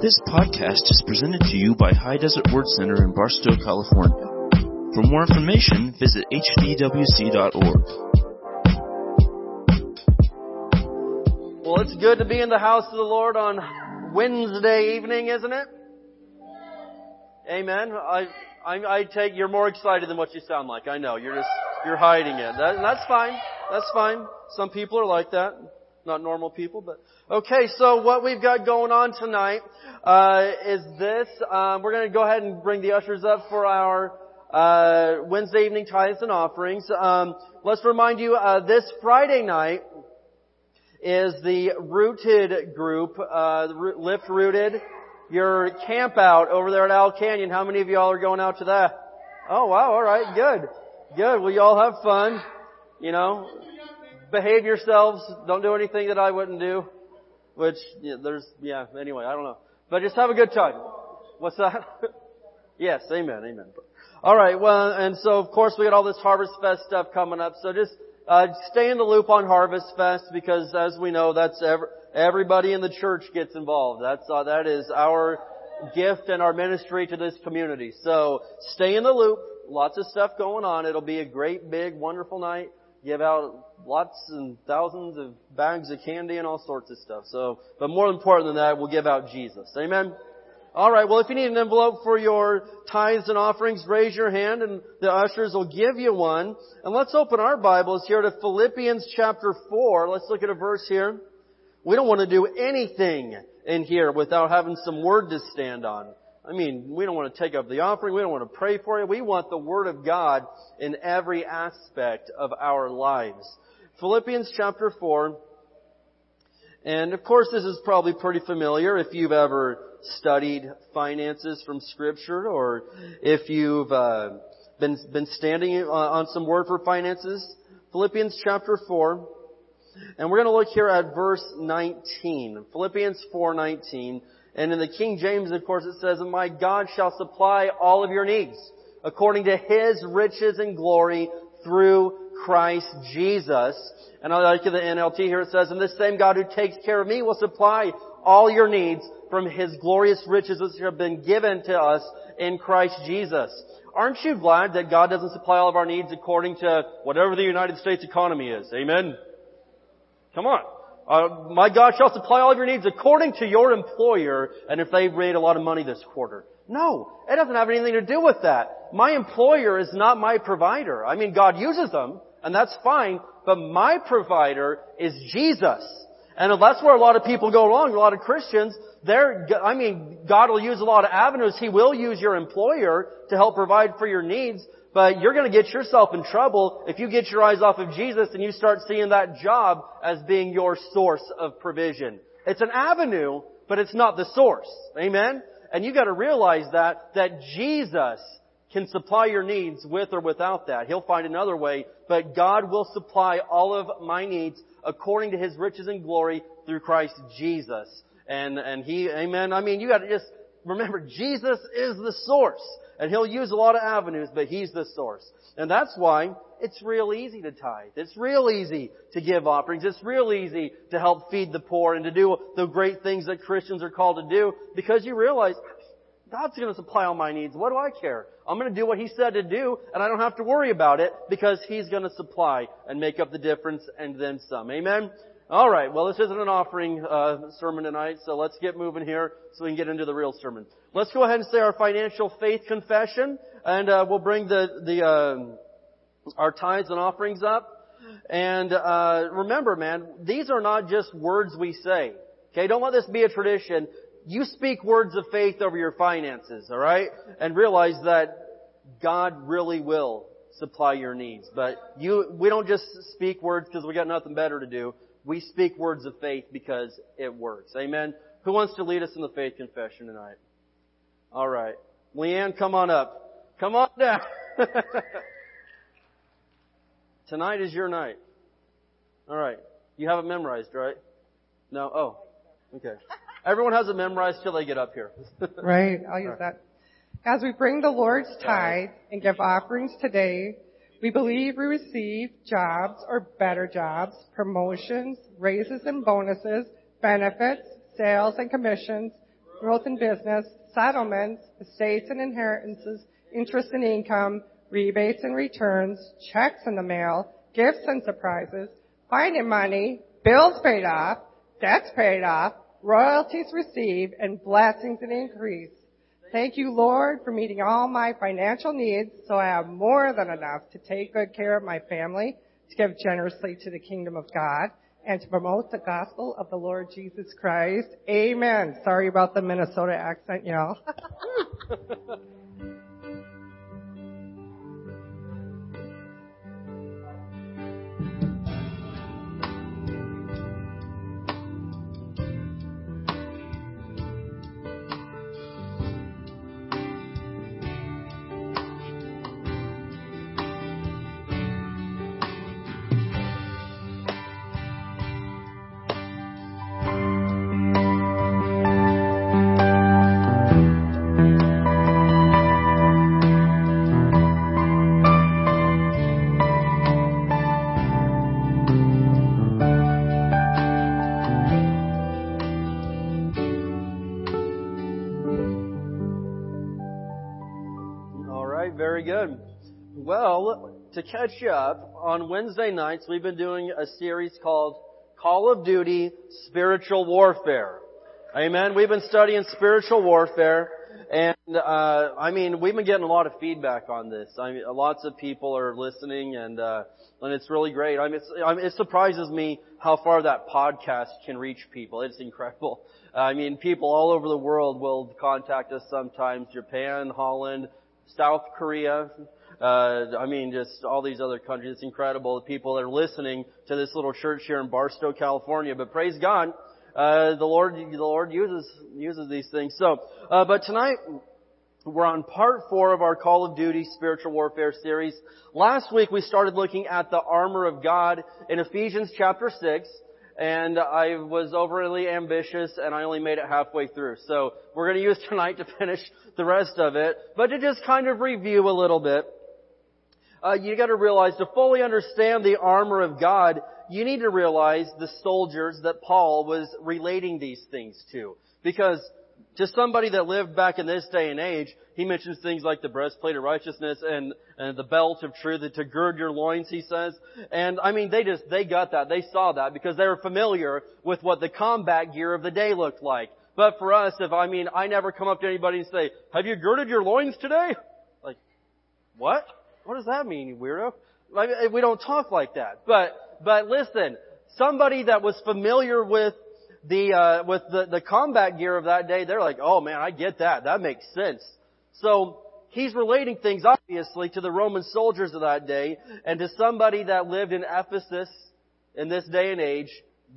This podcast is presented to you by High Desert Word Center in Barstow, California. For more information, visit hdwc.org. Well, it's good to be in the house of the Lord on Wednesday evening, isn't it? Amen. I, I, I take you're more excited than what you sound like. I know you're just you're hiding it. That, that's fine. That's fine. Some people are like that. Not normal people, but okay. So what we've got going on tonight uh, is this. Um, we're going to go ahead and bring the ushers up for our uh, Wednesday evening tithes and offerings. Um, let's remind you uh, this Friday night is the Rooted group, uh, Lift Rooted. Your camp out over there at Owl Canyon. How many of y'all are going out to that? Oh wow, alright, good. Good. Well y'all have fun. You know, behave yourselves. Don't do anything that I wouldn't do. Which, yeah, there's, yeah, anyway, I don't know. But just have a good time. What's that? yes, amen, amen. Alright, well, and so of course we got all this Harvest Fest stuff coming up, so just, uh, stay in the loop on Harvest Fest because as we know, that's every, everybody in the church gets involved. That's, uh, that is our gift and our ministry to this community. So stay in the loop. Lots of stuff going on. It'll be a great, big, wonderful night give out lots and thousands of bags of candy and all sorts of stuff. So, but more important than that, we'll give out Jesus. Amen? Alright, well if you need an envelope for your tithes and offerings, raise your hand and the ushers will give you one. And let's open our Bibles here to Philippians chapter 4. Let's look at a verse here. We don't want to do anything in here without having some word to stand on. I mean, we don't want to take up the offering. We don't want to pray for you. We want the Word of God in every aspect of our lives. Philippians chapter 4. And of course this is probably pretty familiar if you've ever studied finances from scripture or if you've uh, been, been standing on some word for finances. Philippians chapter 4. And we're going to look here at verse 19. Philippians 4:19. And in the King James, of course, it says, And my God shall supply all of your needs according to His riches and glory through Christ Jesus. And I like the NLT here, it says, And this same God who takes care of me will supply all your needs from His glorious riches which have been given to us in Christ Jesus. Aren't you glad that God doesn't supply all of our needs according to whatever the United States economy is? Amen? Come on. Uh, my God shall supply all of your needs according to your employer and if they've made a lot of money this quarter. No, it doesn't have anything to do with that. My employer is not my provider. I mean, God uses them, and that's fine, but my provider is Jesus. And that's where a lot of people go wrong, a lot of Christians, they're, I mean, God will use a lot of avenues. He will use your employer to help provide for your needs, but you're going to get yourself in trouble if you get your eyes off of Jesus and you start seeing that job as being your source of provision. It's an avenue, but it's not the source. Amen? And you gotta realize that, that Jesus can supply your needs with or without that. He'll find another way, but God will supply all of my needs according to His riches and glory through Christ Jesus. And, and He, amen. I mean, you gotta just remember, Jesus is the source. And He'll use a lot of avenues, but He's the source. And that's why it's real easy to tithe. It's real easy to give offerings. It's real easy to help feed the poor and to do the great things that Christians are called to do because you realize God's going to supply all my needs. What do I care? I'm going to do what He said to do and I don't have to worry about it because He's going to supply and make up the difference and then some. Amen? All right. Well, this isn't an offering uh, sermon tonight, so let's get moving here so we can get into the real sermon. Let's go ahead and say our financial faith confession, and uh, we'll bring the the uh, our tithes and offerings up. And uh, remember, man, these are not just words we say. Okay, don't let this be a tradition. You speak words of faith over your finances, all right, and realize that God really will supply your needs. But you, we don't just speak words because we got nothing better to do. We speak words of faith because it works. Amen. Who wants to lead us in the faith confession tonight? All right. Leanne, come on up. Come on down. tonight is your night. All right. You have it memorized, right? No? Oh. Okay. Everyone has it memorized till they get up here. right. I'll use that. As we bring the Lord's tithe and give offerings today, we believe we receive jobs or better jobs, promotions, raises and bonuses, benefits, sales and commissions, growth in business, settlements, estates and inheritances, interest and income, rebates and returns, checks in the mail, gifts and surprises, finding money, bills paid off, debts paid off, royalties received, and blessings and increase. Thank you, Lord, for meeting all my financial needs so I have more than enough to take good care of my family, to give generously to the kingdom of God, and to promote the gospel of the Lord Jesus Christ. Amen. Sorry about the Minnesota accent, y'all. to catch up, on Wednesday nights we've been doing a series called Call of Duty Spiritual Warfare. Amen. We've been studying spiritual warfare, and uh, I mean we've been getting a lot of feedback on this. I mean, lots of people are listening, and uh, and it's really great. I mean, I mean, it surprises me how far that podcast can reach people. It's incredible. I mean, people all over the world will contact us sometimes. Japan, Holland, South Korea, uh, I mean, just all these other countries. It's incredible. The people that are listening to this little church here in Barstow, California. But praise God, uh, the Lord, the Lord uses uses these things. So, uh, but tonight we're on part four of our Call of Duty spiritual warfare series. Last week we started looking at the armor of God in Ephesians chapter six and I was overly ambitious and I only made it halfway through. So we're going to use tonight to finish the rest of it, but to just kind of review a little bit uh, you got to realize to fully understand the armor of God, you need to realize the soldiers that Paul was relating these things to. Because to somebody that lived back in this day and age, he mentions things like the breastplate of righteousness and, and the belt of truth to gird your loins, he says. And I mean, they just, they got that. They saw that because they were familiar with what the combat gear of the day looked like. But for us, if I mean, I never come up to anybody and say, have you girded your loins today? Like, what? What does that mean, you weirdo? Like, we don't talk like that. But, but listen, somebody that was familiar with the, uh, with the, the combat gear of that day, they're like, oh man, I get that. That makes sense. So, he's relating things obviously to the Roman soldiers of that day and to somebody that lived in Ephesus in this day and age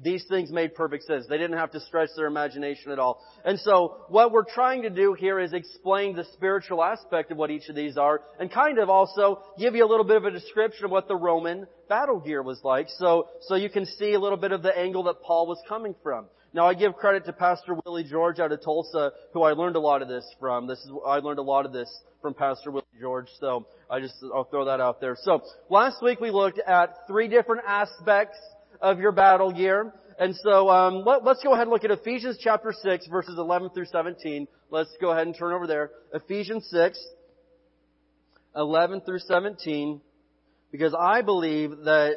these things made perfect sense. They didn't have to stretch their imagination at all. And so what we're trying to do here is explain the spiritual aspect of what each of these are and kind of also give you a little bit of a description of what the Roman battle gear was like so, so you can see a little bit of the angle that Paul was coming from. Now I give credit to Pastor Willie George out of Tulsa who I learned a lot of this from. This is, I learned a lot of this from Pastor Willie George so I just, I'll throw that out there. So last week we looked at three different aspects of your battle gear. And so um, let, us go ahead and look at Ephesians chapter 6, verses 11 through 17. Let's go ahead and turn over there. Ephesians 6, 11 through 17. Because I believe that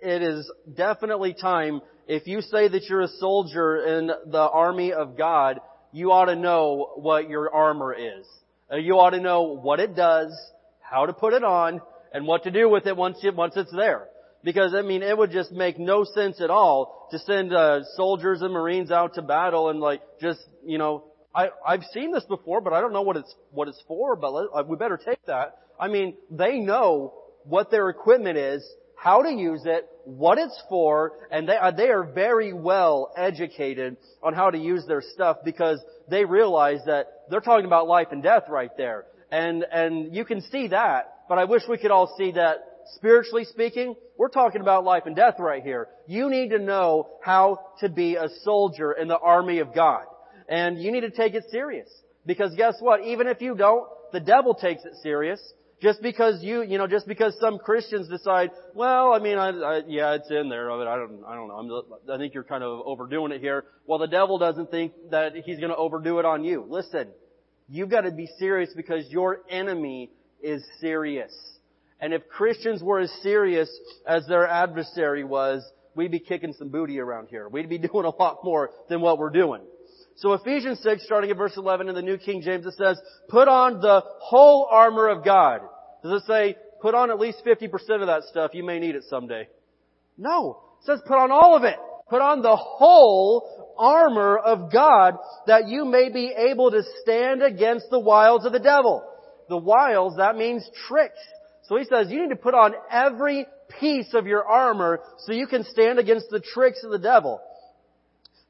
it is definitely time, if you say that you're a soldier in the army of God, you ought to know what your armor is. You ought to know what it does, how to put it on, and what to do with it once, you, once it's there. Because, I mean, it would just make no sense at all to send uh, soldiers and Marines out to battle and like just, you know, I, I've seen this before, but I don't know what it's, what it's for, but let, uh, we better take that. I mean, they know what their equipment is, how to use it, what it's for, and they, uh, they are very well educated on how to use their stuff because they realize that they're talking about life and death right there. And, and you can see that, but I wish we could all see that spiritually speaking, we're talking about life and death right here. You need to know how to be a soldier in the army of God. And you need to take it serious. Because guess what? Even if you don't, the devil takes it serious. Just because you, you know, just because some Christians decide, well, I mean, I, I yeah, it's in there, but I don't, I don't know. I'm, I think you're kind of overdoing it here. Well, the devil doesn't think that he's going to overdo it on you. Listen, you've got to be serious because your enemy is serious. And if Christians were as serious as their adversary was, we'd be kicking some booty around here. We'd be doing a lot more than what we're doing. So Ephesians 6, starting at verse 11 in the New King James, it says, put on the whole armor of God. Does it say, put on at least 50% of that stuff? You may need it someday. No. It says put on all of it. Put on the whole armor of God that you may be able to stand against the wiles of the devil. The wiles, that means tricks. So he says you need to put on every piece of your armor so you can stand against the tricks of the devil.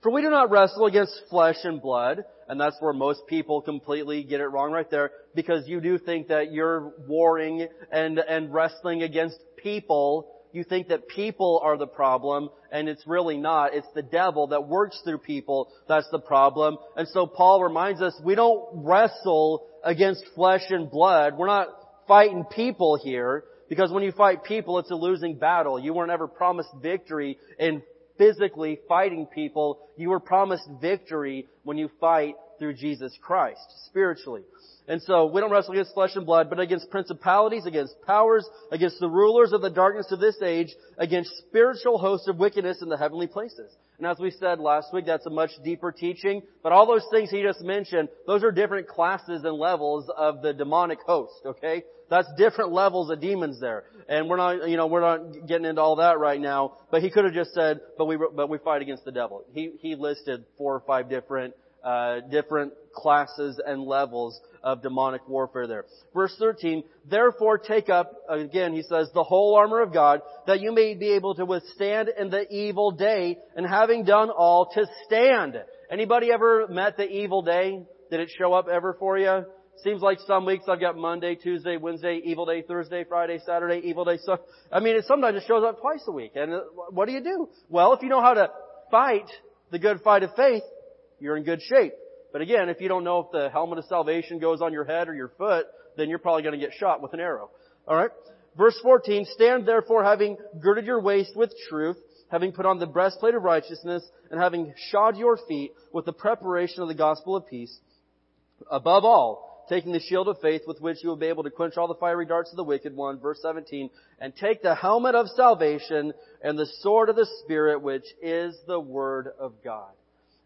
For we do not wrestle against flesh and blood, and that's where most people completely get it wrong right there, because you do think that you're warring and, and wrestling against people. You think that people are the problem, and it's really not. It's the devil that works through people that's the problem. And so Paul reminds us, we don't wrestle against flesh and blood. We're not fighting people here, because when you fight people, it's a losing battle. You weren't ever promised victory in physically fighting people. You were promised victory when you fight through Jesus Christ, spiritually. And so we don't wrestle against flesh and blood, but against principalities, against powers, against the rulers of the darkness of this age, against spiritual hosts of wickedness in the heavenly places. And as we said last week, that's a much deeper teaching. But all those things he just mentioned, those are different classes and levels of the demonic host, okay? That's different levels of demons there. And we're not, you know, we're not getting into all that right now. But he could have just said, but we, but we fight against the devil. He, he listed four or five different, uh, different classes and levels of demonic warfare there. Verse 13, therefore take up, again he says, the whole armor of God, that you may be able to withstand in the evil day, and having done all, to stand. Anybody ever met the evil day? Did it show up ever for you? Seems like some weeks I've got Monday, Tuesday, Wednesday, evil day, Thursday, Friday, Saturday, evil day. So, I mean, it sometimes it shows up twice a week. And uh, what do you do? Well, if you know how to fight the good fight of faith, you're in good shape. But again, if you don't know if the helmet of salvation goes on your head or your foot, then you're probably going to get shot with an arrow. Alright? Verse 14, stand therefore having girded your waist with truth, having put on the breastplate of righteousness, and having shod your feet with the preparation of the gospel of peace. Above all, taking the shield of faith with which you will be able to quench all the fiery darts of the wicked one, verse 17, and take the helmet of salvation and the sword of the Spirit, which is the Word of God.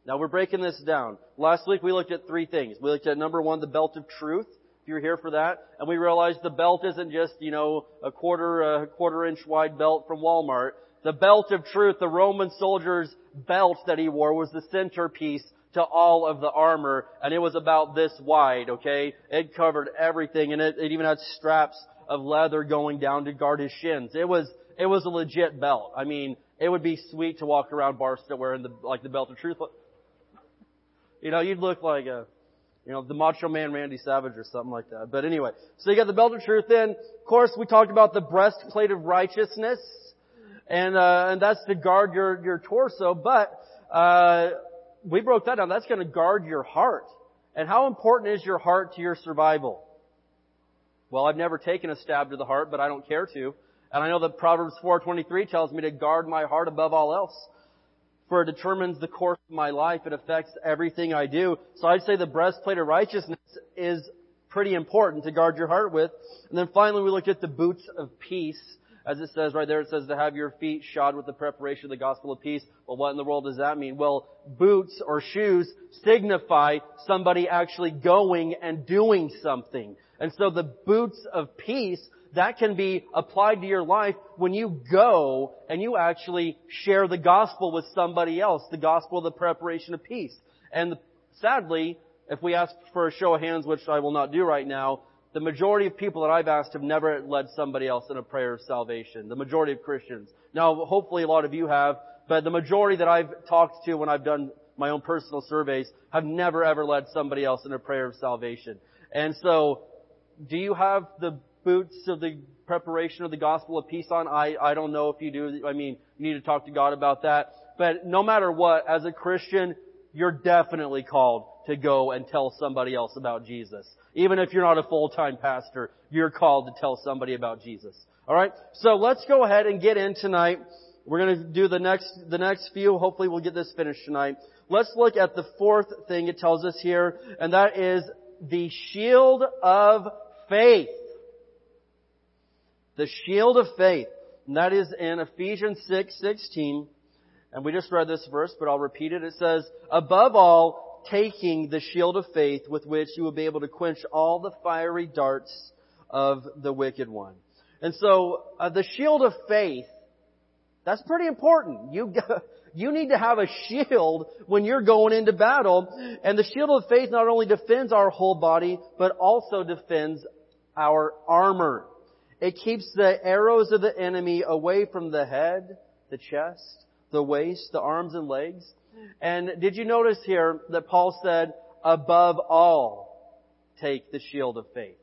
Now we're breaking this down. Last week we looked at three things. We looked at number one, the belt of truth. If you're here for that, and we realized the belt isn't just, you know, a quarter, a quarter inch wide belt from Walmart. The belt of truth, the Roman soldier's belt that he wore was the centerpiece to all of the armor, and it was about this wide, okay? It covered everything, and it, it even had straps of leather going down to guard his shins. It was, it was a legit belt. I mean, it would be sweet to walk around Barstow wearing the, like the belt of truth. You know, you'd look like a, you know, the Macho Man Randy Savage or something like that. But anyway, so you got the belt of truth in. Of course, we talked about the breastplate of righteousness, and uh, and that's to guard your your torso. But uh, we broke that down. That's going to guard your heart. And how important is your heart to your survival? Well, I've never taken a stab to the heart, but I don't care to. And I know that Proverbs 4:23 tells me to guard my heart above all else. For it determines the course of my life. It affects everything I do. So I'd say the breastplate of righteousness is pretty important to guard your heart with. And then finally we look at the boots of peace as it says right there, it says to have your feet shod with the preparation of the gospel of peace. Well, what in the world does that mean? Well, boots or shoes signify somebody actually going and doing something. And so the boots of peace, that can be applied to your life when you go and you actually share the gospel with somebody else, the gospel of the preparation of peace. And sadly, if we ask for a show of hands, which I will not do right now, the majority of people that I've asked have never led somebody else in a prayer of salvation. The majority of Christians. Now, hopefully a lot of you have, but the majority that I've talked to when I've done my own personal surveys have never ever led somebody else in a prayer of salvation. And so, do you have the boots of the preparation of the gospel of peace on? I, I don't know if you do. I mean, you need to talk to God about that. But no matter what, as a Christian, you're definitely called to go and tell somebody else about Jesus. Even if you're not a full-time pastor, you're called to tell somebody about Jesus. Alright? So let's go ahead and get in tonight. We're gonna do the next, the next few. Hopefully we'll get this finished tonight. Let's look at the fourth thing it tells us here, and that is the shield of faith. The shield of faith. And that is in Ephesians 6, 16. And we just read this verse, but I'll repeat it. It says, above all, taking the shield of faith with which you will be able to quench all the fiery darts of the wicked one. And so, uh, the shield of faith, that's pretty important. You, you need to have a shield when you're going into battle. And the shield of faith not only defends our whole body, but also defends our armor. It keeps the arrows of the enemy away from the head, the chest, the waist, the arms and legs. And did you notice here that Paul said, above all, take the shield of faith.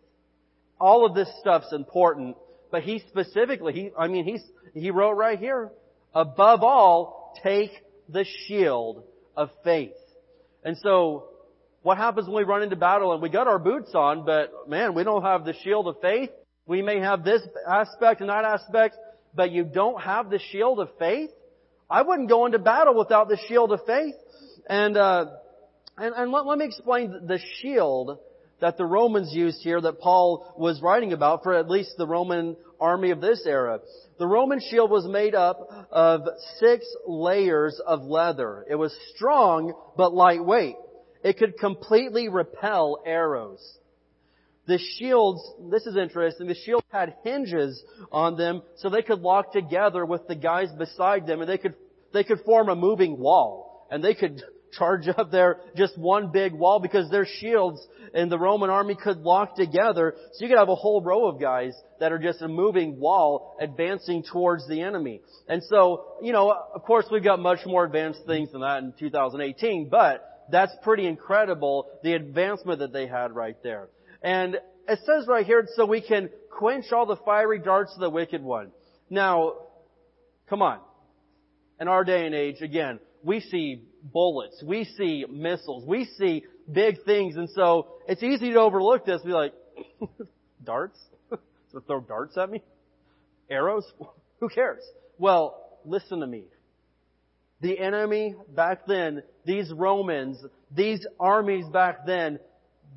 All of this stuff's important, but he specifically, he, I mean, he's, he wrote right here, above all, take the shield of faith. And so, what happens when we run into battle and we got our boots on, but man, we don't have the shield of faith? We may have this aspect and that aspect, but you don't have the shield of faith? I wouldn't go into battle without the shield of faith. And, uh, and, and let, let me explain the shield that the Romans used here that Paul was writing about for at least the Roman army of this era. The Roman shield was made up of six layers of leather. It was strong but lightweight. It could completely repel arrows. The shields, this is interesting, the shields had hinges on them so they could lock together with the guys beside them and they could, they could form a moving wall. And they could charge up there just one big wall because their shields in the Roman army could lock together. So you could have a whole row of guys that are just a moving wall advancing towards the enemy. And so, you know, of course we've got much more advanced things than that in 2018, but that's pretty incredible, the advancement that they had right there. And it says right here, so we can quench all the fiery darts of the wicked one. Now, come on. In our day and age, again, we see bullets, we see missiles, we see big things, and so it's easy to overlook this and be like, darts? so throw darts at me? Arrows? Who cares? Well, listen to me. The enemy back then, these Romans, these armies back then,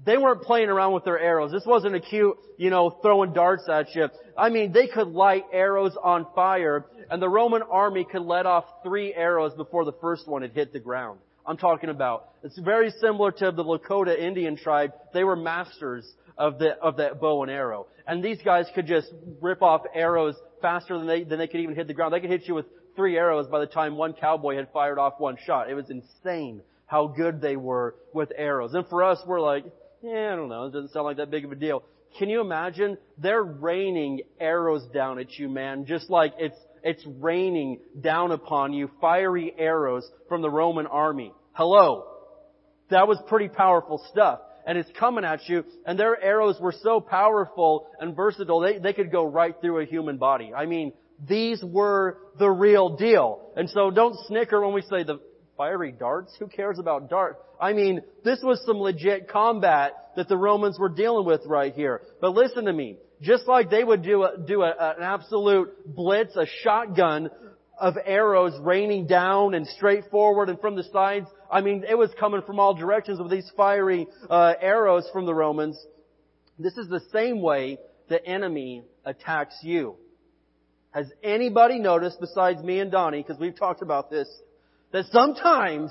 they weren't playing around with their arrows. This wasn't a cute, you know, throwing darts at you. I mean, they could light arrows on fire, and the Roman army could let off three arrows before the first one had hit the ground. I'm talking about. It's very similar to the Lakota Indian tribe. They were masters of the of that bow and arrow, and these guys could just rip off arrows faster than they than they could even hit the ground. They could hit you with three arrows by the time one cowboy had fired off one shot. It was insane how good they were with arrows. And for us, we're like, yeah, I don't know. It doesn't sound like that big of a deal. Can you imagine? They're raining arrows down at you, man, just like it's, it's raining down upon you, fiery arrows from the Roman army. Hello. That was pretty powerful stuff. And it's coming at you, and their arrows were so powerful and versatile, they, they could go right through a human body. I mean, these were the real deal. And so don't snicker when we say the fiery darts? Who cares about darts? I mean, this was some legit combat that the Romans were dealing with right here. But listen to me. Just like they would do a, do a, an absolute blitz, a shotgun of arrows raining down and straight forward and from the sides. I mean, it was coming from all directions with these fiery uh, arrows from the Romans. This is the same way the enemy attacks you. Has anybody noticed, besides me and Donnie, because we've talked about this, that sometimes,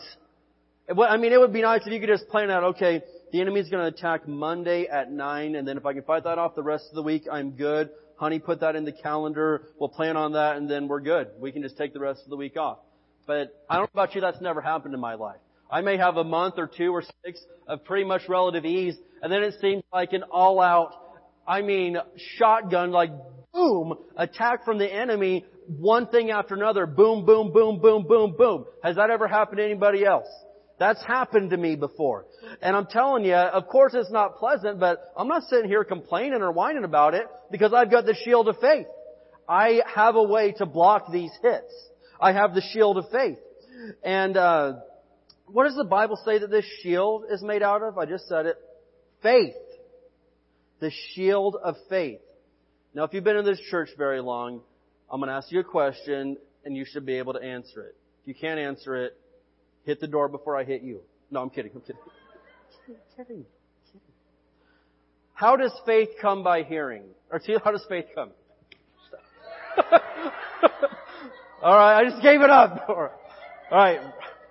I mean, it would be nice if you could just plan out, okay, the enemy's going to attack Monday at 9, and then if I can fight that off the rest of the week, I'm good. Honey, put that in the calendar. We'll plan on that, and then we're good. We can just take the rest of the week off. But I don't know about you, that's never happened in my life. I may have a month or two or six of pretty much relative ease, and then it seems like an all-out, I mean, shotgun, like boom, attack from the enemy one thing after another, boom, boom, boom, boom, boom, boom. Has that ever happened to anybody else? That's happened to me before. And I'm telling you, of course it's not pleasant, but I'm not sitting here complaining or whining about it because I've got the shield of faith. I have a way to block these hits. I have the shield of faith. And, uh, what does the Bible say that this shield is made out of? I just said it. Faith. The shield of faith. Now, if you've been in this church very long, I'm going to ask you a question and you should be able to answer it. If you can't answer it, hit the door before I hit you. No, I'm kidding. I'm kidding. I'm kidding. How does faith come by hearing? Or how does faith come? All right, I just gave it up. All right.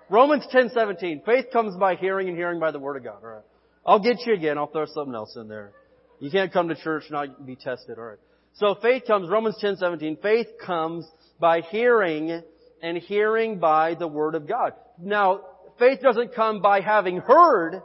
Romans 10:17. Faith comes by hearing and hearing by the word of God. All right. I'll get you again. I'll throw something else in there. You can't come to church and not be tested. All right. So faith comes, Romans 10:17. Faith comes by hearing and hearing by the word of God. Now, faith doesn't come by having heard.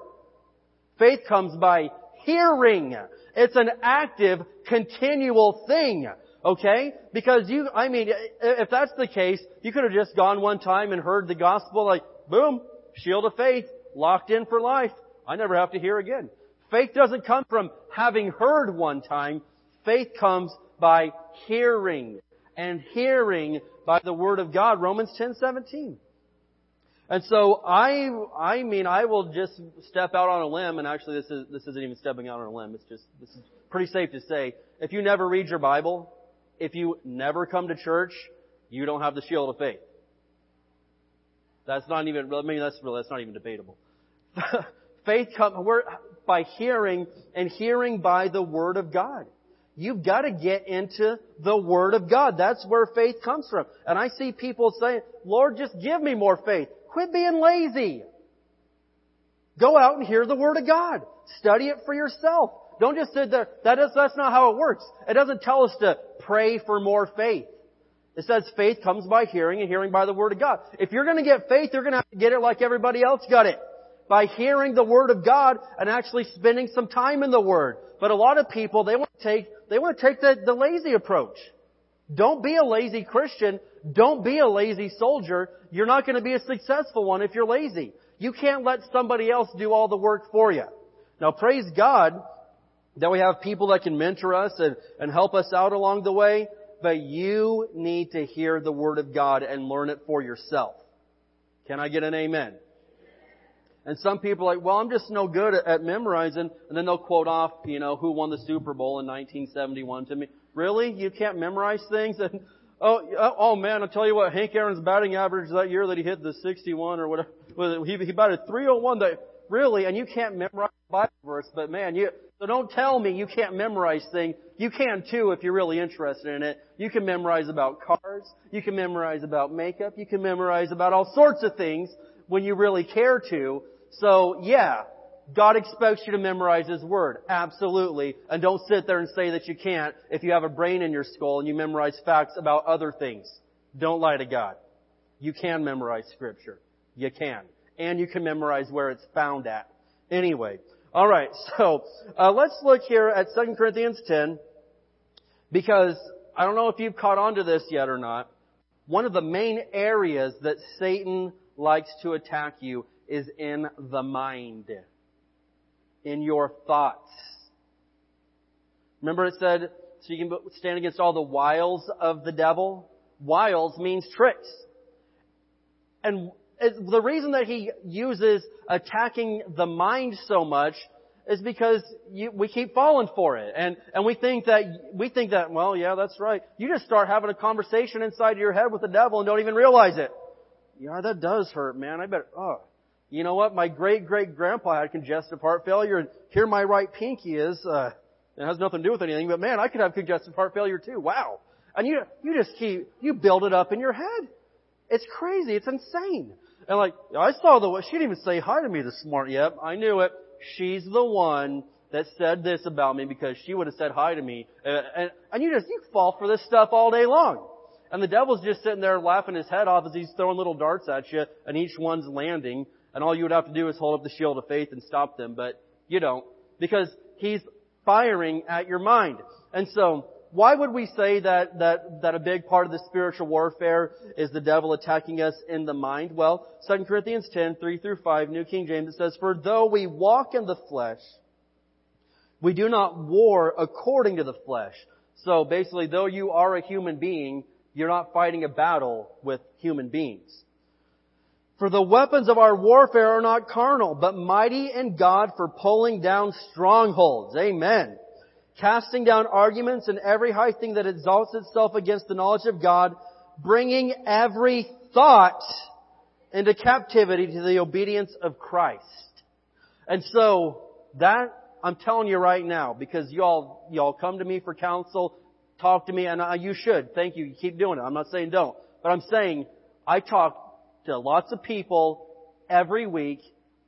Faith comes by hearing. It's an active, continual thing. Okay? Because you, I mean, if that's the case, you could have just gone one time and heard the gospel like, boom, shield of faith, locked in for life. I never have to hear again. Faith doesn't come from having heard one time. Faith comes by hearing and hearing by the word of God. Romans 10:17. And so I, I mean, I will just step out on a limb, and actually this is, this isn't even stepping out on a limb. It's just, this is pretty safe to say. If you never read your Bible, if you never come to church, you don't have the shield of faith. That's not even, I mean, that's that's not even debatable. faith comes by hearing and hearing by the Word of God. You've got to get into the Word of God. That's where faith comes from. And I see people saying, Lord, just give me more faith. Quit being lazy. Go out and hear the Word of God. Study it for yourself. Don't just sit there. That is, that's not how it works. It doesn't tell us to pray for more faith. It says faith comes by hearing and hearing by the Word of God. If you're going to get faith, you're going to have to get it like everybody else got it. By hearing the Word of God and actually spending some time in the Word. But a lot of people, they want to take, they want to take the, the lazy approach. Don't be a lazy Christian. Don't be a lazy soldier. You're not going to be a successful one if you're lazy. You can't let somebody else do all the work for you. Now praise God that we have people that can mentor us and, and help us out along the way, but you need to hear the Word of God and learn it for yourself. Can I get an amen? And some people are like, well, I'm just no good at, at memorizing, and then they'll quote off, you know, who won the Super Bowl in 1971 to me. Really? You can't memorize things? And, oh, oh, oh man, I'll tell you what, Hank Aaron's batting average that year that he hit the 61 or whatever, he, he batted 301 that, really, and you can't memorize Bible verse, but man, you, so don't tell me you can't memorize things. You can too if you're really interested in it. You can memorize about cars. You can memorize about makeup. You can memorize about all sorts of things when you really care to. So yeah, God expects you to memorize His Word. Absolutely. And don't sit there and say that you can't if you have a brain in your skull and you memorize facts about other things. Don't lie to God. You can memorize Scripture. You can. And you can memorize where it's found at. Anyway, all right, so uh, let's look here at 2 Corinthians 10 because I don't know if you've caught on to this yet or not. One of the main areas that Satan likes to attack you is in the mind, in your thoughts. Remember it said, so you can stand against all the wiles of the devil? Wiles means tricks. And the reason that he uses attacking the mind so much is because you, we keep falling for it. And, and we think that, we think that, well, yeah, that's right. You just start having a conversation inside your head with the devil and don't even realize it. Yeah, that does hurt, man. I bet, oh. You know what? My great great grandpa had congestive heart failure and here my right pinky is, uh, it has nothing to do with anything, but man, I could have congestive heart failure too. Wow. And you, you just keep, you build it up in your head. It's crazy. It's insane. And like, I saw the, she didn't even say hi to me this morning. Yep, I knew it. She's the one that said this about me because she would have said hi to me. Uh, and, and you just, you fall for this stuff all day long. And the devil's just sitting there laughing his head off as he's throwing little darts at you and each one's landing. And all you would have to do is hold up the shield of faith and stop them. But you don't. Because he's firing at your mind. And so, why would we say that, that, that a big part of the spiritual warfare is the devil attacking us in the mind? Well, 2 Corinthians 10, 3 through 5, New King James, it says, For though we walk in the flesh, we do not war according to the flesh. So basically, though you are a human being, you're not fighting a battle with human beings. For the weapons of our warfare are not carnal, but mighty in God for pulling down strongholds. Amen. Casting down arguments and every high thing that exalts itself against the knowledge of God, bringing every thought into captivity to the obedience of Christ. And so, that, I'm telling you right now, because y'all, y'all come to me for counsel, talk to me, and uh, you should. Thank you. You keep doing it. I'm not saying don't. But I'm saying, I talk to lots of people every week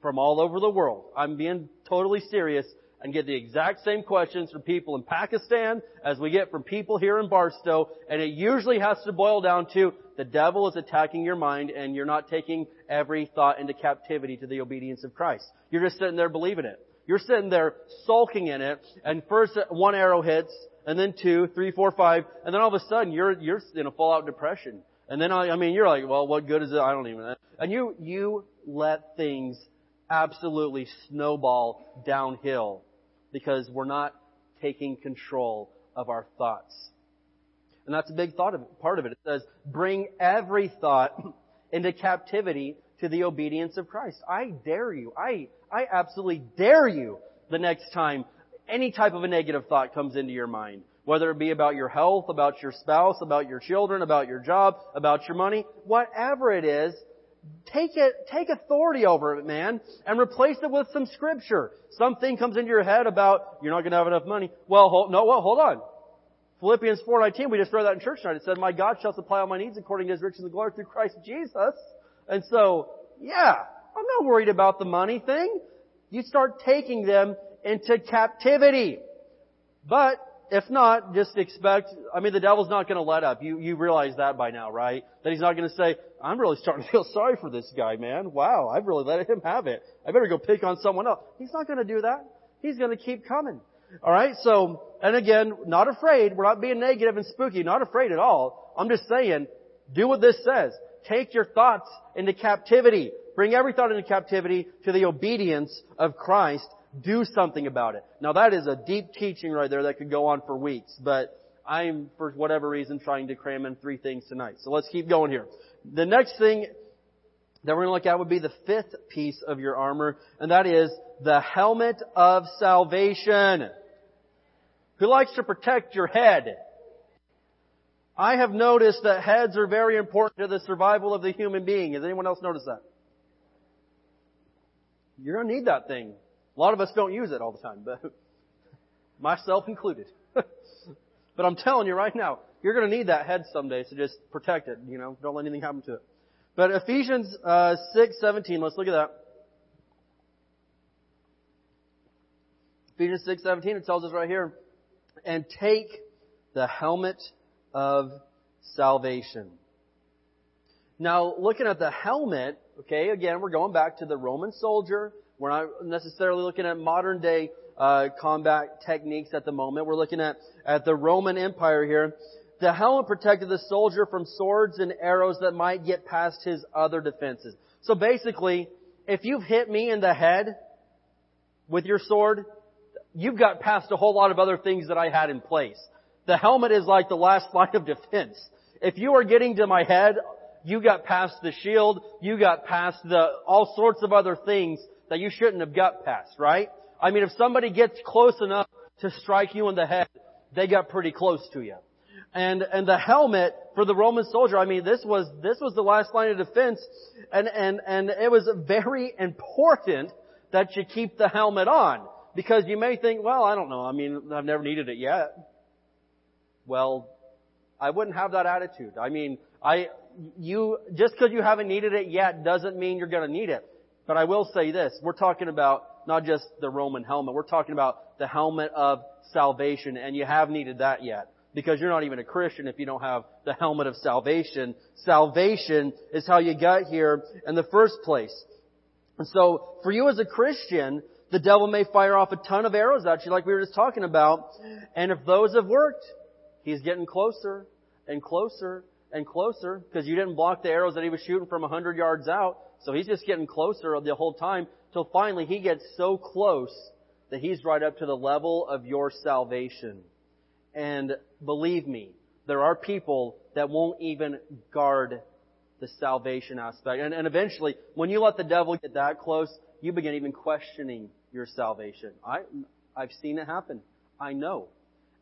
from all over the world. I'm being totally serious and get the exact same questions from people in Pakistan as we get from people here in Barstow, and it usually has to boil down to the devil is attacking your mind and you're not taking every thought into captivity to the obedience of Christ. You're just sitting there believing it. You're sitting there sulking in it, and first one arrow hits, and then two, three, four, five, and then all of a sudden you're you're in a fallout depression. And then I, I mean, you're like, well, what good is it? I don't even. And you you let things absolutely snowball downhill because we're not taking control of our thoughts. And that's a big thought of part of it. It says, bring every thought into captivity to the obedience of Christ. I dare you. I, I absolutely dare you the next time any type of a negative thought comes into your mind. Whether it be about your health, about your spouse, about your children, about your job, about your money, whatever it is, take it, take authority over it, man, and replace it with some scripture. Something comes into your head about, you're not gonna have enough money. Well, hold, no, well, hold on. Philippians 4.19, we just read that in church tonight. It said, my God shall supply all my needs according to his riches and glory through Christ Jesus. And so, yeah, I'm not worried about the money thing. You start taking them into captivity. But if not, just expect, I mean, the devil's not going to let up. You, you realize that by now, right? That he's not going to say, I'm really starting to feel sorry for this guy, man. Wow, I've really let him have it. I better go pick on someone else. He's not going to do that. He's going to keep coming. Alright, so, and again, not afraid. We're not being negative and spooky. Not afraid at all. I'm just saying, do what this says. Take your thoughts into captivity. Bring every thought into captivity to the obedience of Christ do something about it. Now that is a deep teaching right there that could go on for weeks, but I'm, for whatever reason, trying to cram in three things tonight. So let's keep going here. The next thing that we're going to look at would be the fifth piece of your armor, and that is the helmet of salvation. Who likes to protect your head? I have noticed that heads are very important to the survival of the human being. Has anyone else noticed that? You're going to need that thing. A lot of us don't use it all the time, but myself included. but I'm telling you right now, you're going to need that head someday, so just protect it. You know, don't let anything happen to it. But Ephesians uh, six seventeen, let's look at that. Ephesians six seventeen, it tells us right here, and take the helmet of salvation. Now, looking at the helmet, okay, again, we're going back to the Roman soldier we're not necessarily looking at modern day uh, combat techniques at the moment. We're looking at, at the Roman Empire here. The helmet protected the soldier from swords and arrows that might get past his other defenses. So basically, if you've hit me in the head with your sword, you've got past a whole lot of other things that I had in place. The helmet is like the last line of defense. If you are getting to my head, you got past the shield, you got past the, all sorts of other things that you shouldn't have got past, right? I mean, if somebody gets close enough to strike you in the head, they got pretty close to you. And, and the helmet for the Roman soldier, I mean, this was, this was the last line of defense, and, and, and it was very important that you keep the helmet on. Because you may think, well, I don't know, I mean, I've never needed it yet. Well, I wouldn't have that attitude. I mean, I, you, just because you haven't needed it yet doesn't mean you're gonna need it. But I will say this, we're talking about not just the Roman helmet, we're talking about the helmet of salvation, and you have needed that yet. Because you're not even a Christian if you don't have the helmet of salvation. Salvation is how you got here in the first place. And so, for you as a Christian, the devil may fire off a ton of arrows at you like we were just talking about. And if those have worked, he's getting closer and closer and closer because you didn't block the arrows that he was shooting from a hundred yards out. So he's just getting closer the whole time till finally he gets so close that he's right up to the level of your salvation. And believe me, there are people that won't even guard the salvation aspect. And, and eventually, when you let the devil get that close, you begin even questioning your salvation. I, I've seen it happen. I know.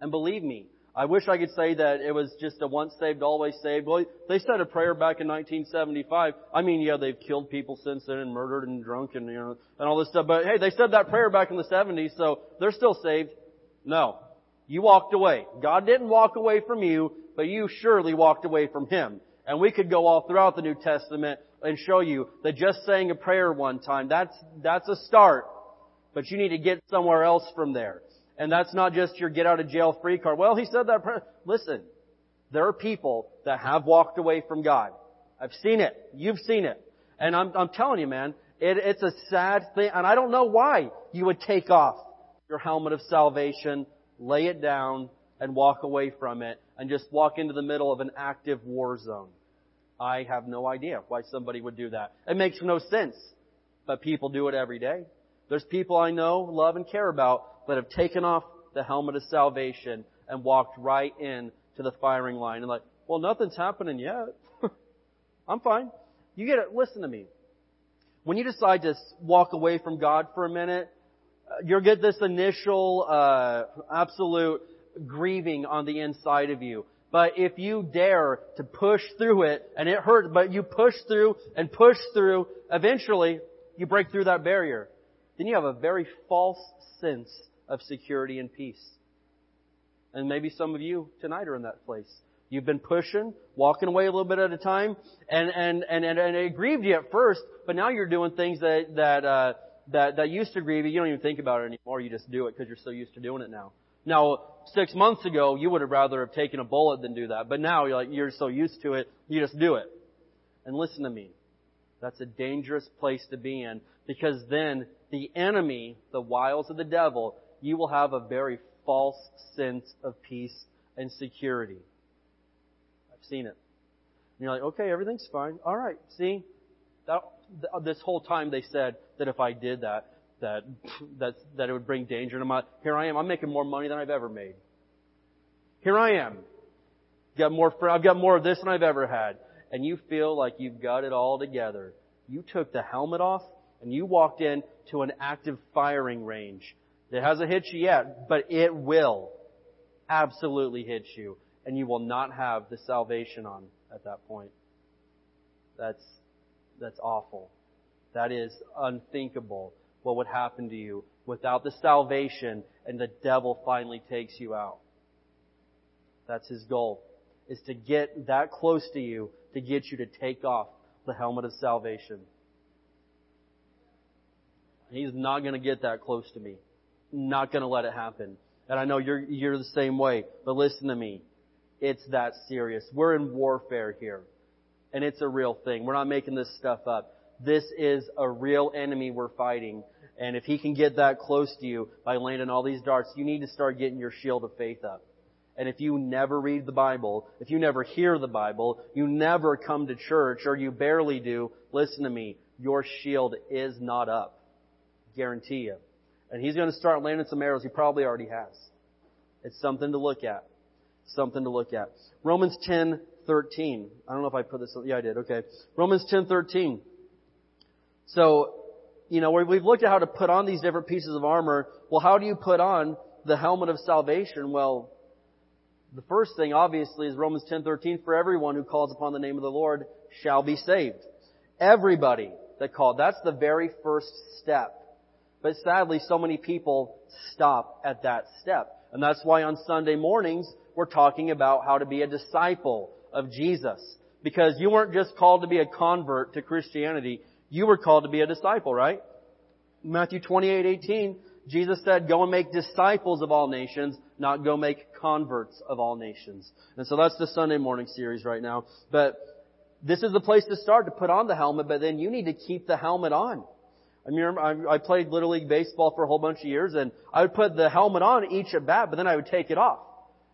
And believe me, I wish I could say that it was just a once saved, always saved. Well, they said a prayer back in 1975. I mean, yeah, they've killed people since then and murdered and drunk and, you know, and all this stuff. But hey, they said that prayer back in the 70s, so they're still saved. No. You walked away. God didn't walk away from you, but you surely walked away from Him. And we could go all throughout the New Testament and show you that just saying a prayer one time, that's, that's a start. But you need to get somewhere else from there. And that's not just your get out of jail free card. Well, he said that. Listen, there are people that have walked away from God. I've seen it. You've seen it. And I'm, I'm telling you, man, it, it's a sad thing. And I don't know why you would take off your helmet of salvation, lay it down, and walk away from it, and just walk into the middle of an active war zone. I have no idea why somebody would do that. It makes no sense. But people do it every day. There's people I know, love, and care about that have taken off the helmet of salvation and walked right in to the firing line and like, well, nothing's happening yet. I'm fine. You get it. Listen to me. When you decide to walk away from God for a minute, uh, you'll get this initial, uh, absolute grieving on the inside of you. But if you dare to push through it, and it hurts, but you push through and push through, eventually you break through that barrier. Then you have a very false sense of security and peace. And maybe some of you tonight are in that place. You've been pushing, walking away a little bit at a time, and and and and, and it grieved you at first, but now you're doing things that that uh, that that used to grieve you. You don't even think about it anymore. You just do it because you're so used to doing it now. Now, six months ago, you would have rather have taken a bullet than do that, but now you're like you're so used to it, you just do it. And listen to me, that's a dangerous place to be in because then the enemy, the wiles of the devil, you will have a very false sense of peace and security. I've seen it. And you're like, okay, everything's fine. All right, see, that, this whole time they said that if I did that, that that that it would bring danger. I'm like, here I am. I'm making more money than I've ever made. Here I am. Got more. I've got more of this than I've ever had. And you feel like you've got it all together. You took the helmet off and you walked in to an active firing range. It hasn't hit you yet, but it will absolutely hit you, and you will not have the salvation on at that point. That's that's awful. That is unthinkable. What would happen to you without the salvation, and the devil finally takes you out? That's his goal, is to get that close to you to get you to take off the helmet of salvation. He's not going to get that close to me. Not going to let it happen. And I know you're, you're the same way, but listen to me. It's that serious. We're in warfare here. And it's a real thing. We're not making this stuff up. This is a real enemy we're fighting. And if he can get that close to you by landing all these darts, you need to start getting your shield of faith up. And if you never read the Bible, if you never hear the Bible, you never come to church, or you barely do, listen to me, your shield is not up. Guarantee you. And he's going to start landing some arrows. He probably already has. It's something to look at. Something to look at. Romans 10, 13. I don't know if I put this, yeah I did, okay. Romans 10, 13. So, you know, we've looked at how to put on these different pieces of armor. Well, how do you put on the helmet of salvation? Well, the first thing obviously is Romans 10:13 for everyone who calls upon the name of the Lord shall be saved. Everybody that called. That's the very first step. But sadly, so many people stop at that step. And that's why on Sunday mornings, we're talking about how to be a disciple of Jesus. Because you weren't just called to be a convert to Christianity, you were called to be a disciple, right? Matthew 28, 18, Jesus said, go and make disciples of all nations, not go make converts of all nations. And so that's the Sunday morning series right now. But this is the place to start to put on the helmet, but then you need to keep the helmet on. I remember I played Little League Baseball for a whole bunch of years and I would put the helmet on each at bat, but then I would take it off.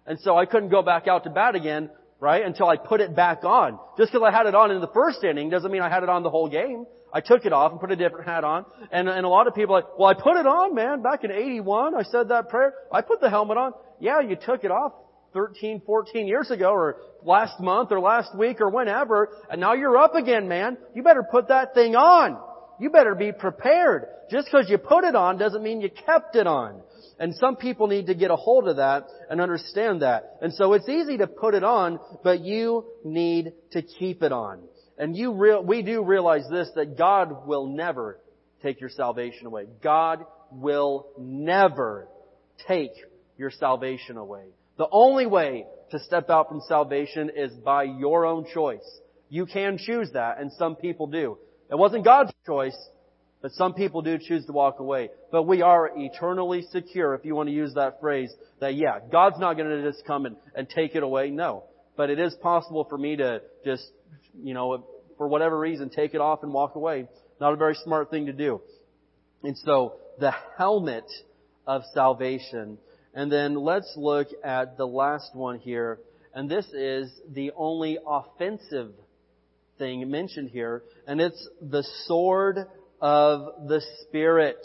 And so I couldn't go back out to bat again, right, until I put it back on. Just because I had it on in the first inning doesn't mean I had it on the whole game. I took it off and put a different hat on. And, and a lot of people are like, well, I put it on, man. Back in 81, I said that prayer. I put the helmet on. Yeah, you took it off 13, 14 years ago or last month or last week or whenever, and now you're up again, man. You better put that thing on. You better be prepared. Just because you put it on doesn't mean you kept it on. And some people need to get a hold of that and understand that. And so it's easy to put it on, but you need to keep it on. And you real, we do realize this, that God will never take your salvation away. God will never take your salvation away. The only way to step out from salvation is by your own choice. You can choose that, and some people do. It wasn't God's choice, but some people do choose to walk away. But we are eternally secure, if you want to use that phrase, that yeah, God's not going to just come and, and take it away. No. But it is possible for me to just, you know, for whatever reason, take it off and walk away. Not a very smart thing to do. And so, the helmet of salvation. And then let's look at the last one here. And this is the only offensive thing mentioned here. And it's the sword of the Spirit.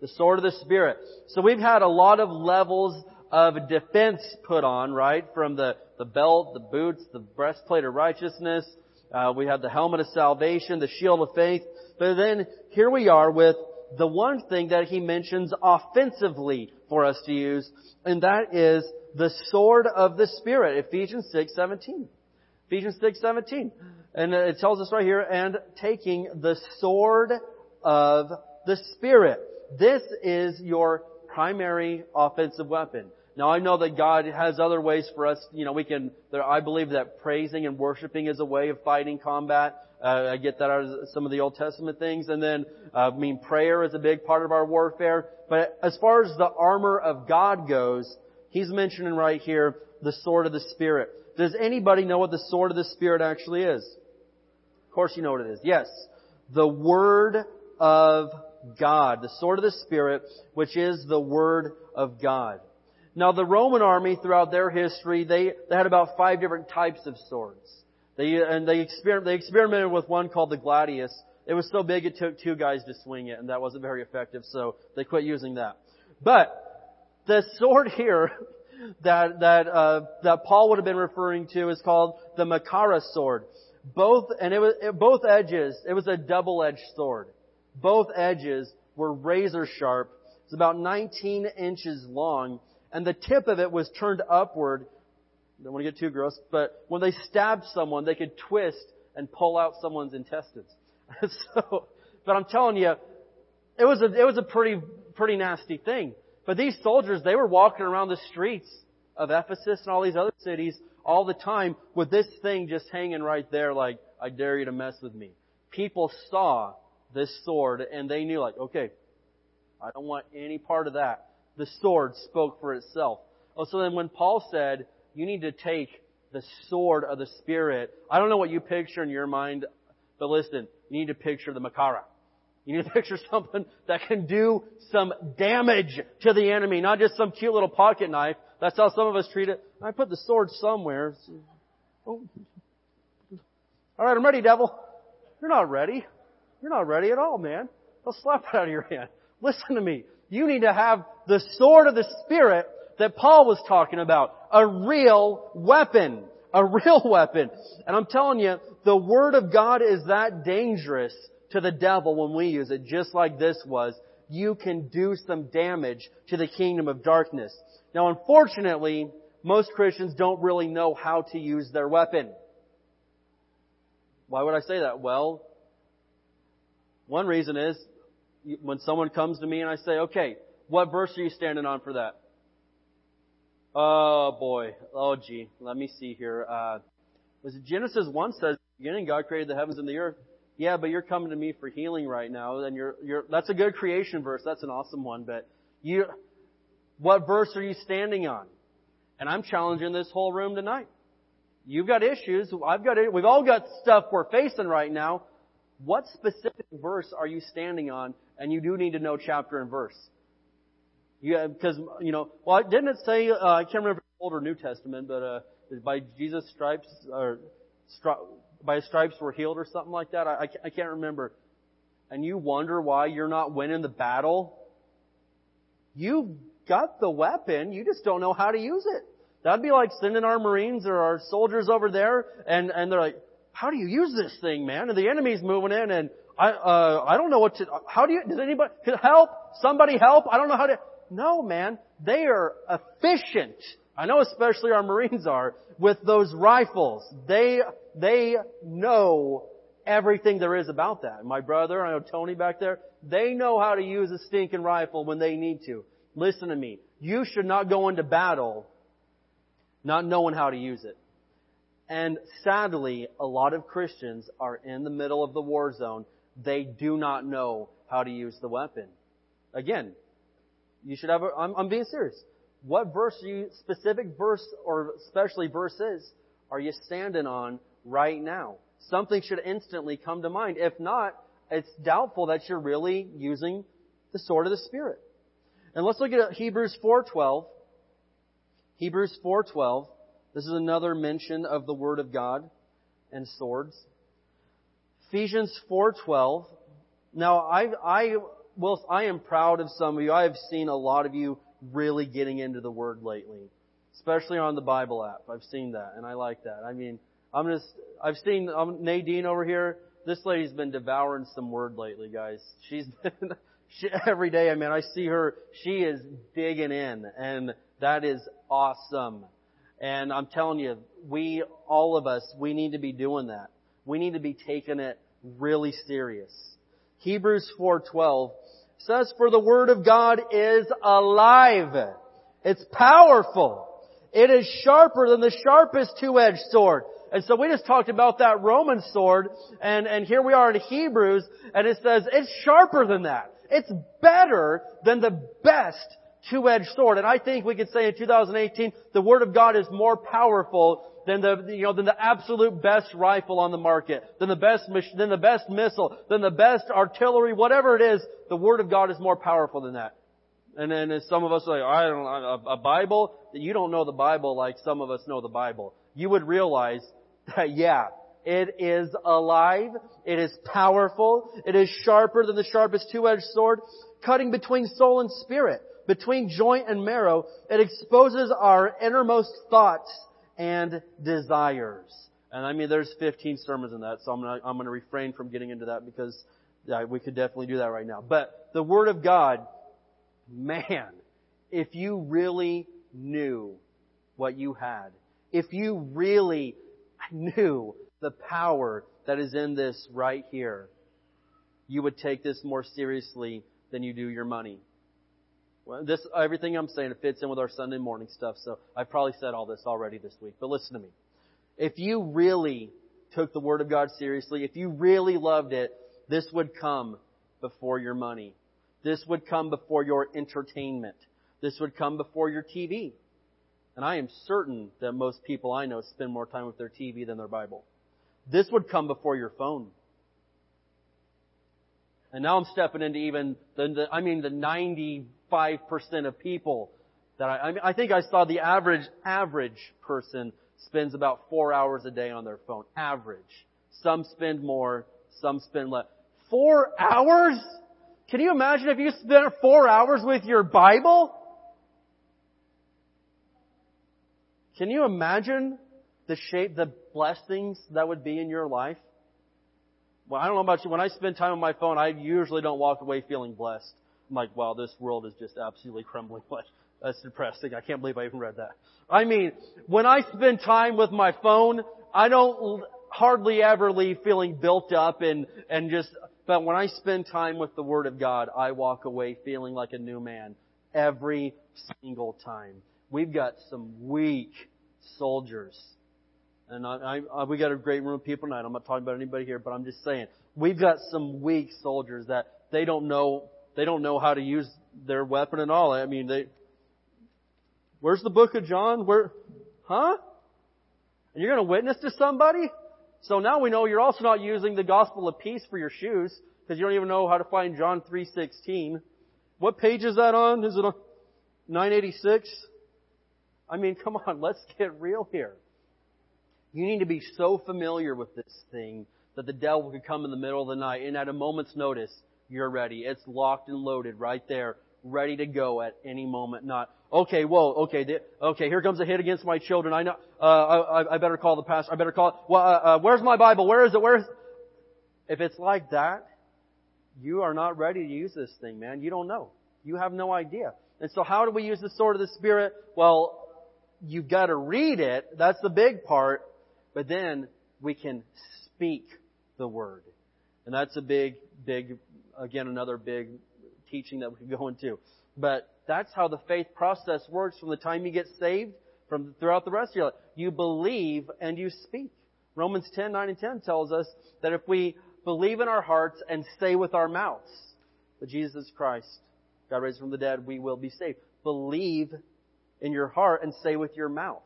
The sword of the Spirit. So we've had a lot of levels of defense put on, right? From the, the belt, the boots, the breastplate of righteousness. Uh, we have the helmet of salvation, the shield of faith. But then here we are with the one thing that he mentions offensively for us to use, and that is the sword of the Spirit, Ephesians 6:17. Ephesians 6:17. And it tells us right here, and taking the sword of the Spirit. This is your primary offensive weapon. Now I know that God has other ways for us, you know, we can, I believe that praising and worshiping is a way of fighting combat. Uh, I get that out of some of the Old Testament things. And then, uh, I mean, prayer is a big part of our warfare. But as far as the armor of God goes, He's mentioning right here the sword of the Spirit. Does anybody know what the sword of the Spirit actually is? Of course you know what it is. Yes. The Word of God. The sword of the Spirit, which is the Word of God. Now the Roman army throughout their history, they, they had about five different types of swords. They, and they, exper- they experimented with one called the gladius. It was so big it took two guys to swing it, and that wasn't very effective, so they quit using that. But the sword here that that uh, that Paul would have been referring to is called the Machaira sword. Both and it was it, both edges. It was a double-edged sword. Both edges were razor sharp. It's about 19 inches long, and the tip of it was turned upward don't want to get too gross, but when they stabbed someone, they could twist and pull out someone's intestines. so, but I'm telling you, it was a, it was a pretty, pretty nasty thing. But these soldiers, they were walking around the streets of Ephesus and all these other cities all the time with this thing just hanging right there like, I dare you to mess with me. People saw this sword and they knew like, okay, I don't want any part of that. The sword spoke for itself. Oh, so then when Paul said, you need to take the sword of the Spirit. I don't know what you picture in your mind, but listen, you need to picture the Machaira. You need to picture something that can do some damage to the enemy, not just some cute little pocket knife. That's how some of us treat it. I put the sword somewhere. Oh. All right, I'm ready, devil. You're not ready. You're not ready at all, man. I'll slap it out of your hand. Listen to me. You need to have the sword of the Spirit that Paul was talking about. A real weapon. A real weapon. And I'm telling you, the Word of God is that dangerous to the devil when we use it, just like this was. You can do some damage to the kingdom of darkness. Now unfortunately, most Christians don't really know how to use their weapon. Why would I say that? Well, one reason is when someone comes to me and I say, okay, what verse are you standing on for that? Oh boy. Oh gee. Let me see here. Uh, was it Genesis 1 says, beginning God created the heavens and the earth. Yeah, but you're coming to me for healing right now. Then you're, you're, that's a good creation verse. That's an awesome one. But you, what verse are you standing on? And I'm challenging this whole room tonight. You've got issues. I've got. We've all got stuff we're facing right now. What specific verse are you standing on? And you do need to know chapter and verse. Yeah, because you know, well, didn't it say? Uh, I can't remember Old or New Testament, but uh, by Jesus' stripes or stri- by His stripes we're healed or something like that. I, I can't remember. And you wonder why you're not winning the battle. You've got the weapon, you just don't know how to use it. That'd be like sending our Marines or our soldiers over there and, and they're like, how do you use this thing, man? And the enemy's moving in and I, uh, I don't know what to, how do you, does anybody, help? Somebody help? I don't know how to, no man, they are efficient. I know especially our Marines are with those rifles. They, they know everything there is about that. My brother, I know Tony back there, they know how to use a stinking rifle when they need to. Listen to me. You should not go into battle not knowing how to use it. And sadly, a lot of Christians are in the middle of the war zone. They do not know how to use the weapon. Again, you should have a, I'm, I'm being serious. What verse you, specific verse or especially verses are you standing on right now? Something should instantly come to mind. If not, it's doubtful that you're really using the sword of the Spirit. And let's look at Hebrews 4.12. Hebrews 4.12. This is another mention of the Word of God and swords. Ephesians 4.12. Now, I, I, will, I am proud of some of you. I have seen a lot of you really getting into the Word lately. Especially on the Bible app. I've seen that, and I like that. I mean, I'm just, I've seen um, Nadine over here. This lady's been devouring some Word lately, guys. She's been, she, every day, I mean, I see her, she is digging in, and that is awesome. And I'm telling you, we, all of us, we need to be doing that. We need to be taking it really serious. Hebrews 4:12 says, "For the word of God is alive. It's powerful. It is sharper than the sharpest two-edged sword." And so we just talked about that Roman sword, and, and here we are in Hebrews, and it says it's sharper than that. It's better than the best two-edged sword. And I think we could say in 2018, the Word of God is more powerful than the, you know, than the absolute best rifle on the market, than the best, than the best missile, than the best artillery, whatever it is, the Word of God is more powerful than that. And then as some of us are like, I don't know, a, a Bible? You don't know the Bible like some of us know the Bible. You would realize that, yeah, it is alive. It is powerful. It is sharper than the sharpest two-edged sword, cutting between soul and spirit, between joint and marrow. It exposes our innermost thoughts and desires. And I mean, there's 15 sermons in that, so I'm gonna, I'm gonna refrain from getting into that because yeah, we could definitely do that right now. But the Word of God, man, if you really knew what you had, if you really knew the power that is in this right here, you would take this more seriously than you do your money. Well, this, everything I'm saying fits in with our Sunday morning stuff, so I've probably said all this already this week, but listen to me. If you really took the Word of God seriously, if you really loved it, this would come before your money. This would come before your entertainment. This would come before your TV. And I am certain that most people I know spend more time with their TV than their Bible. This would come before your phone. And now I'm stepping into even the, the I mean the 95% of people that I, I mean, I think I saw the average, average person spends about four hours a day on their phone. Average. Some spend more, some spend less. Four hours? Can you imagine if you spent four hours with your Bible? Can you imagine the shape, the blessings that would be in your life? Well, I don't know about you. When I spend time on my phone, I usually don't walk away feeling blessed. I'm like, wow, this world is just absolutely crumbling. But that's depressing. I can't believe I even read that. I mean, when I spend time with my phone, I don't hardly ever leave feeling built up and, and just, but when I spend time with the Word of God, I walk away feeling like a new man every single time. We've got some weak soldiers and I, I, we got a great room of people tonight. I'm not talking about anybody here, but I'm just saying we've got some weak soldiers that they don't know they don't know how to use their weapon at all. I mean, they. Where's the book of John? Where, huh? And you're going to witness to somebody? So now we know you're also not using the gospel of peace for your shoes because you don't even know how to find John 3:16. What page is that on? Is it on 986? I mean, come on, let's get real here. You need to be so familiar with this thing that the devil could come in the middle of the night and at a moment's notice, you're ready. It's locked and loaded right there, ready to go at any moment. Not, okay, whoa, okay, okay, here comes a hit against my children. I know, uh, I, I better call the pastor. I better call, well, uh, uh, where's my Bible? Where is it? Where's, if it's like that, you are not ready to use this thing, man. You don't know. You have no idea. And so how do we use the sword of the Spirit? Well, you've got to read it. That's the big part. But then we can speak the word. And that's a big, big, again, another big teaching that we could go into. But that's how the faith process works from the time you get saved from throughout the rest of your life. You believe and you speak. Romans 10, 9 and 10 tells us that if we believe in our hearts and say with our mouths that Jesus Christ, God raised from the dead, we will be saved. Believe in your heart and say with your mouth.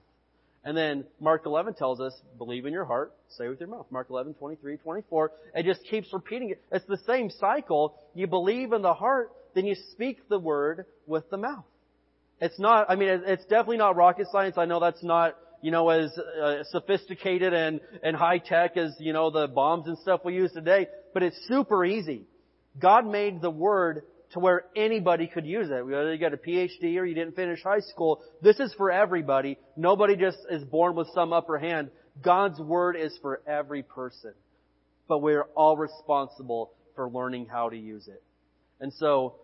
And then Mark 11 tells us, believe in your heart, say with your mouth. Mark 11, 23, 24. It just keeps repeating it. It's the same cycle. You believe in the heart, then you speak the word with the mouth. It's not, I mean, it's definitely not rocket science. I know that's not, you know, as uh, sophisticated and, and high tech as, you know, the bombs and stuff we use today, but it's super easy. God made the word to where anybody could use it. Whether you got a PhD or you didn't finish high school, this is for everybody. Nobody just is born with some upper hand. God's Word is for every person. But we're all responsible for learning how to use it. And so,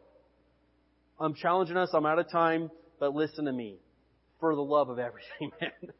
I'm challenging us, I'm out of time, but listen to me. For the love of everything, man.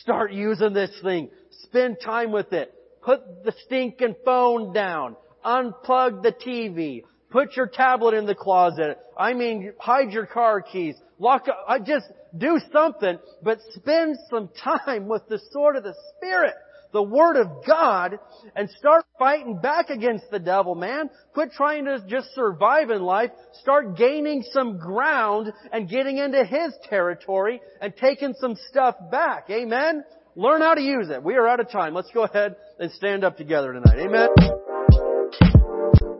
Start using this thing. Spend time with it. Put the stinking phone down. Unplug the TV. Put your tablet in the closet. I mean, hide your car keys. Lock up. I just do something, but spend some time with the sword of the Spirit, the Word of God, and start fighting back against the devil, man. Quit trying to just survive in life. Start gaining some ground and getting into His territory and taking some stuff back. Amen? Learn how to use it. We are out of time. Let's go ahead and stand up together tonight. Amen?